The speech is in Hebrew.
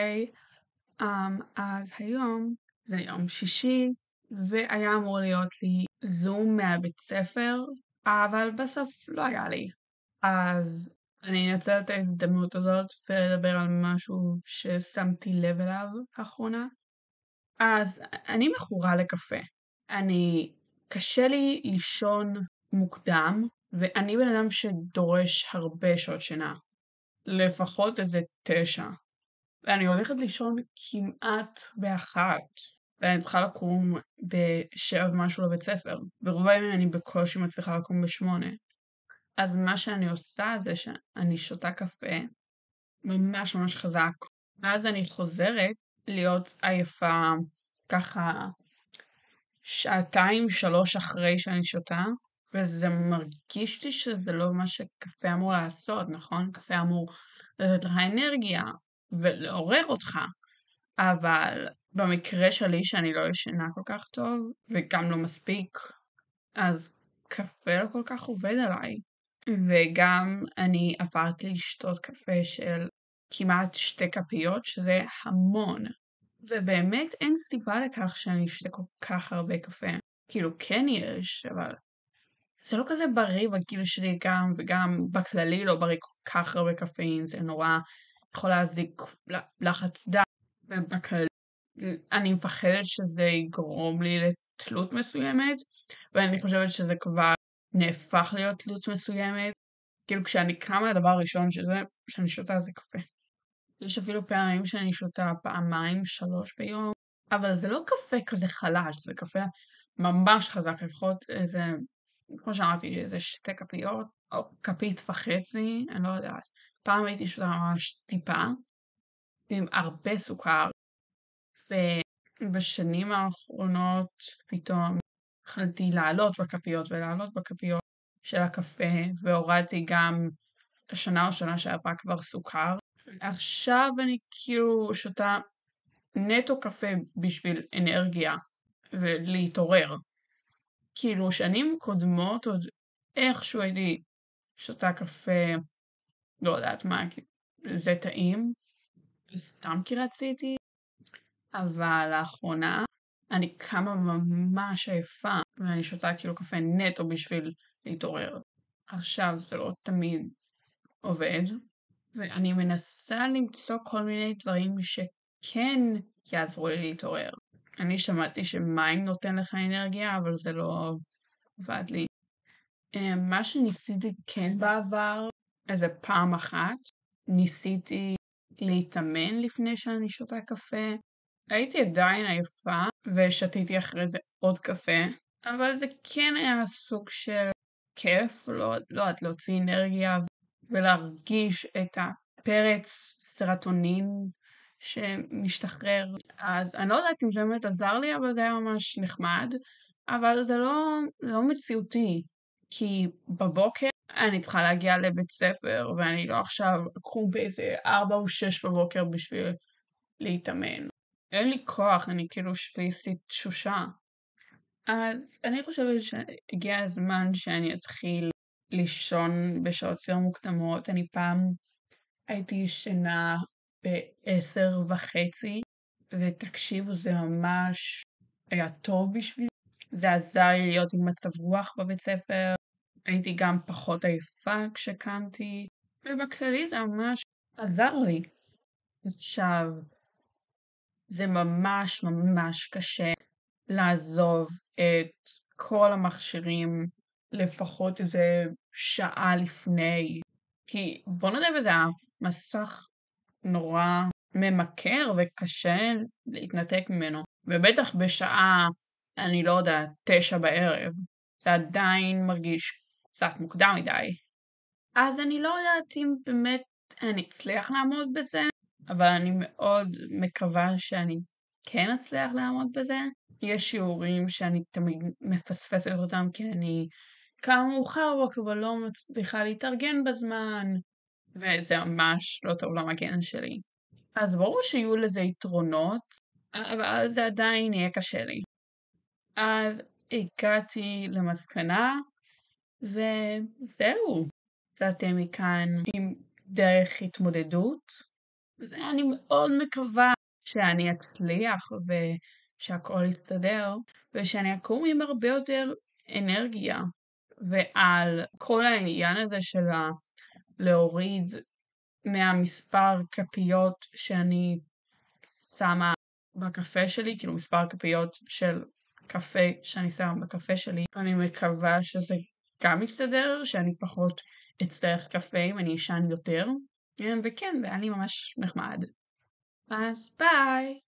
אוקיי, um, אז היום זה יום שישי, והיה אמור להיות לי זום מהבית ספר, אבל בסוף לא היה לי. אז אני אנצל את ההזדמנות הזאת ולדבר על משהו ששמתי לב אליו לאחרונה. אז אני מכורה לקפה. אני, קשה לי לישון מוקדם, ואני בן אדם שדורש הרבה שעות שינה. לפחות איזה תשע. ואני הולכת לישון כמעט באחת, ואני צריכה לקום בשבע ומשהו לבית ספר. ברוב הימים אני בקושי מצליחה לקום בשמונה. אז מה שאני עושה זה שאני שותה קפה ממש ממש חזק, ואז אני חוזרת להיות עייפה ככה שעתיים שלוש אחרי שאני שותה, וזה מרגיש לי שזה לא מה שקפה אמור לעשות, נכון? קפה אמור לתת לך אנרגיה ולעורר אותך, אבל במקרה שלי שאני לא ישנה כל כך טוב, וגם לא מספיק, אז קפה לא כל כך עובד עליי. וגם אני עברתי לשתות קפה של כמעט שתי כפיות, שזה המון. ובאמת אין סיבה לכך שאני אשתה כל כך הרבה קפה. כאילו כן יש, אבל זה לא כזה בריא בגיל שלי גם, וגם בכללי לא בריא כל כך הרבה קפאין, זה נורא יכול להזיק לחץ דם, ובכללי אני מפחדת שזה יגרום לי לתלות מסוימת, ואני חושבת שזה כבר נהפך להיות תלות מסוימת. כאילו כשאני קמה הדבר הראשון שזה, שאני שותה זה קפה. יש אפילו פעמים שאני שותה פעמיים, שלוש ביום, אבל זה לא קפה כזה חלש, זה קפה ממש חזק, לפחות איזה, כמו שאמרתי, איזה שתי כפיות, או כפית וחצי, אני לא יודעת. פעם הייתי שותה ממש טיפה, עם הרבה סוכר, ובשנים האחרונות פתאום התחלתי לעלות בכפיות ולעלות בכפיות של הקפה, והורדתי גם השנה או שנה שעברה כבר סוכר. עכשיו אני כאילו שותה נטו קפה בשביל אנרגיה ולהתעורר. כאילו שנים קודמות עוד איכשהו הייתי שותה קפה, לא יודעת מה, זה טעים, סתם כי רציתי, אבל לאחרונה אני קמה ממש עייפה, ואני שותה כאילו קפה נטו בשביל להתעורר. עכשיו זה לא תמיד עובד, ואני מנסה למצוא כל מיני דברים שכן יעזרו לי להתעורר. אני שמעתי שמים נותן לך אנרגיה, אבל זה לא עבד לי. אה, מה שניסיתי כן בעבר, איזה פעם אחת, ניסיתי להתאמן לפני שאני שותה קפה. הייתי עדיין עייפה, ושתיתי אחרי זה עוד קפה, אבל זה כן היה סוג של כיף, לא יודעת, לא, להוציא אנרגיה ולהרגיש את הפרץ סרטונין שמשתחרר. אז אני לא יודעת אם זה באמת עזר לי, אבל זה היה ממש נחמד. אבל זה לא, לא מציאותי, כי בבוקר אני צריכה להגיע לבית ספר, ואני לא עכשיו אקום באיזה ארבע או שש בבוקר בשביל להתאמן. אין לי כוח, אני כאילו שוויסית תשושה. אז אני חושבת שהגיע הזמן שאני אתחיל לישון בשעות יותר מוקדמות. אני פעם הייתי ישנה בעשר וחצי, ותקשיבו, זה ממש היה טוב בשבילי. זה עזר לי להיות עם מצב רוח בבית ספר, הייתי גם פחות עייפה כשקמתי, ובכללי זה ממש עזר לי. עכשיו, זה ממש ממש קשה לעזוב את כל המכשירים לפחות איזה שעה לפני, כי בוא נדע בזה, המסך נורא ממכר וקשה להתנתק ממנו, ובטח בשעה, אני לא יודעת, תשע בערב, זה עדיין מרגיש קצת מוקדם מדי. אז אני לא יודעת אם באמת אני אצליח לעמוד בזה, אבל אני מאוד מקווה שאני כן אצליח לעמוד בזה. יש שיעורים שאני תמיד מפספסת אותם כי אני קמה מאוחר בבוקר ולא מצליחה להתארגן בזמן, וזה ממש לא טוב למגן שלי. אז ברור שיהיו לזה יתרונות, אבל זה עדיין יהיה קשה לי. אז הגעתי למסקנה, וזהו. יצאתם מכאן עם דרך התמודדות, ואני מאוד מקווה שאני אצליח ושהכול יסתדר, ושאני אקום עם הרבה יותר אנרגיה. ועל כל העניין הזה של להוריד מהמספר כפיות שאני שמה בקפה שלי, כאילו מספר כפיות של קפה שאני שמה בקפה שלי, אני מקווה שזה גם יסתדר, שאני פחות אצטרך קפה אם אני אשן יותר, וכן, זה היה לי ממש נחמד. אז ביי!